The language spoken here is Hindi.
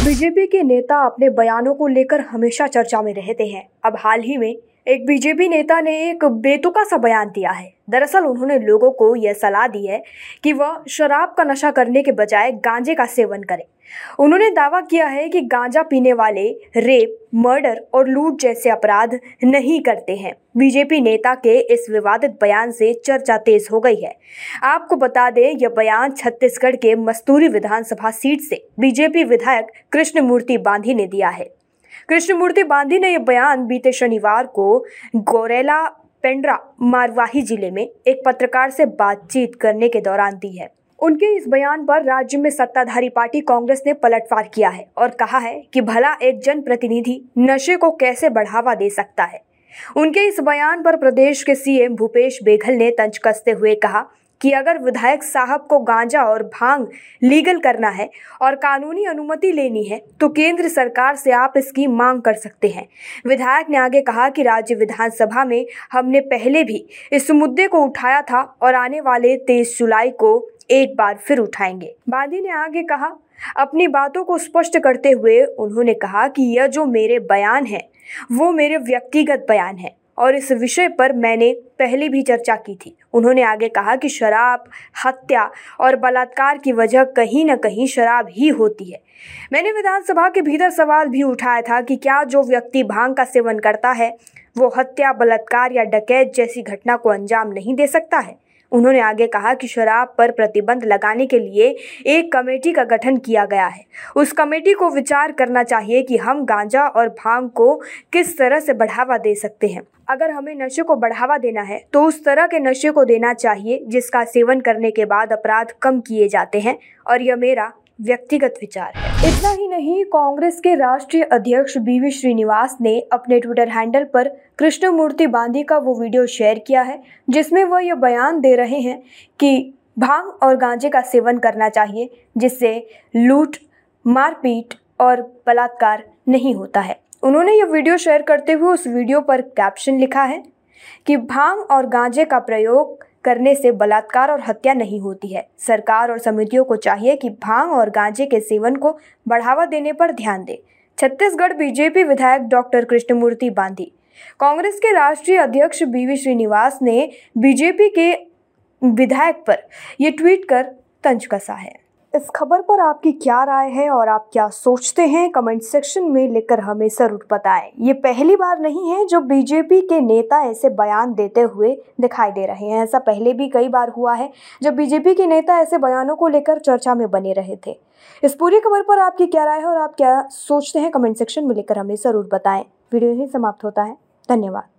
बीजेपी के नेता अपने बयानों को लेकर हमेशा चर्चा में रहते हैं। अब हाल ही में एक बीजेपी नेता ने एक बेतुका सा बयान दिया है। दरअसल उन्होंने लोगों को यह सलाह दी है कि वह शराब का नशा करने के बजाय गांजे का सेवन करें। उन्होंने दावा किया है कि गांजा पीने वाले रेप, मर्डर और लूट जैसे अपराध नहीं करते हैं। बीजेपी नेता के इस विवादित बयान से चर्चा तेज हो गई है। आपको बता दें, यह बयान छत्तीसगढ़ के मस्तूरी विधानसभा सीट से बीजेपी विधायक कृष्णमूर्ति बांधी ने दिया है। कृष्णमूर्ति बांधी ने यह बयान बीते शनिवार को गोरेला पेंड्रा मारवाही ज़िले में एक पत्रकार से बातचीत करने के दौरान दी है। उनके इस बयान पर राज्य में सत्ताधारी पार्टी कांग्रेस ने पलटवार किया है और कहा है कि भला एक जनप्रतिनिधि नशे को कैसे बढ़ावा दे सकता है। उनके इस बयान पर प्रदेश के सीएम भूपेश बेघल ने तंज कसते हुए कहा कि अगर विधायक साहब को गांजा और भाँग लीगल करना है और कानूनी अनुमति लेनी है तो केंद्र सरकार से आप इसकी मांग कर सकते हैं। विधायक ने आगे कहा कि राज्य विधानसभा में हमने पहले भी इस मुद्दे को उठाया था और आने वाले तेईस जुलाई को एक बार फिर उठाएँगे। बादी ने आगे कहा, अपनी बातों को स्पष्ट करते हुए उन्होंने कहा कि यह जो मेरे बयान है, वो मेरे व्यक्तिगत बयान है। और इस विषय पर मैंने पहले भी चर्चा की थी। उन्होंने आगे कहा कि शराब, हत्या और बलात्कार की वजह कहीं ना कहीं शराब ही होती है। मैंने विधानसभा के भीतर सवाल भी उठाया था कि क्या जो व्यक्ति भाँग का सेवन करता है, वो हत्या, बलात्कार या डकैत जैसी घटना को अंजाम नहीं दे सकता है? उन्होंने आगे कहा कि शराब पर प्रतिबंध लगाने के लिए एक कमेटी का गठन किया गया है। उस कमेटी को विचार करना चाहिए कि हम गांजा और भाँग को किस तरह से बढ़ावा दे सकते हैं। अगर हमें नशे को बढ़ावा देना है तो उस तरह के नशे को देना चाहिए जिसका सेवन करने के बाद अपराध कम किए जाते हैं। और यह मेरा व्यक्तिगत विचार है। इतना ही नहीं, कांग्रेस के राष्ट्रीय अध्यक्ष बीवी श्रीनिवास ने अपने ट्विटर हैंडल पर कृष्णमूर्ति बांदी का वो वीडियो शेयर किया है, जिसमें वह यह बयान दे रहे हैं कि भाँग और गांजे का सेवन करना चाहिए, जिससे लूट, मारपीट और बलात्कार नहीं होता है। उन्होंने यह वीडियो शेयर करते हुए उस वीडियो पर कैप्शन लिखा है कि भाँग और गांजे का प्रयोग करने से बलात्कार और हत्या नहीं होती है। सरकार और समितियों को चाहिए कि भाँग और गांजे के सेवन को बढ़ावा देने पर ध्यान दे। छत्तीसगढ़ बीजेपी विधायक डॉक्टर कृष्णमूर्ति बांधी कांग्रेस के राष्ट्रीय अध्यक्ष बीवी श्रीनिवास ने बीजेपी के विधायक पर यह ट्वीट कर तंज कसा है। इस खबर पर आपकी क्या राय है और आप क्या सोचते हैं, कमेंट सेक्शन में लिखकर हमें ज़रूर बताएँ। ये पहली बार नहीं है जो बीजेपी के नेता ऐसे बयान देते हुए दिखाई दे रहे हैं। ऐसा पहले भी कई बार हुआ है, जब बीजेपी के नेता ऐसे बयानों को लेकर चर्चा में बने रहे थे। इस पूरी खबर पर आपकी क्या राय है और आप क्या सोचते हैं, कमेंट सेक्शन में लिखकर हमें ज़रूर बताएँ। वीडियो ही समाप्त होता है। धन्यवाद।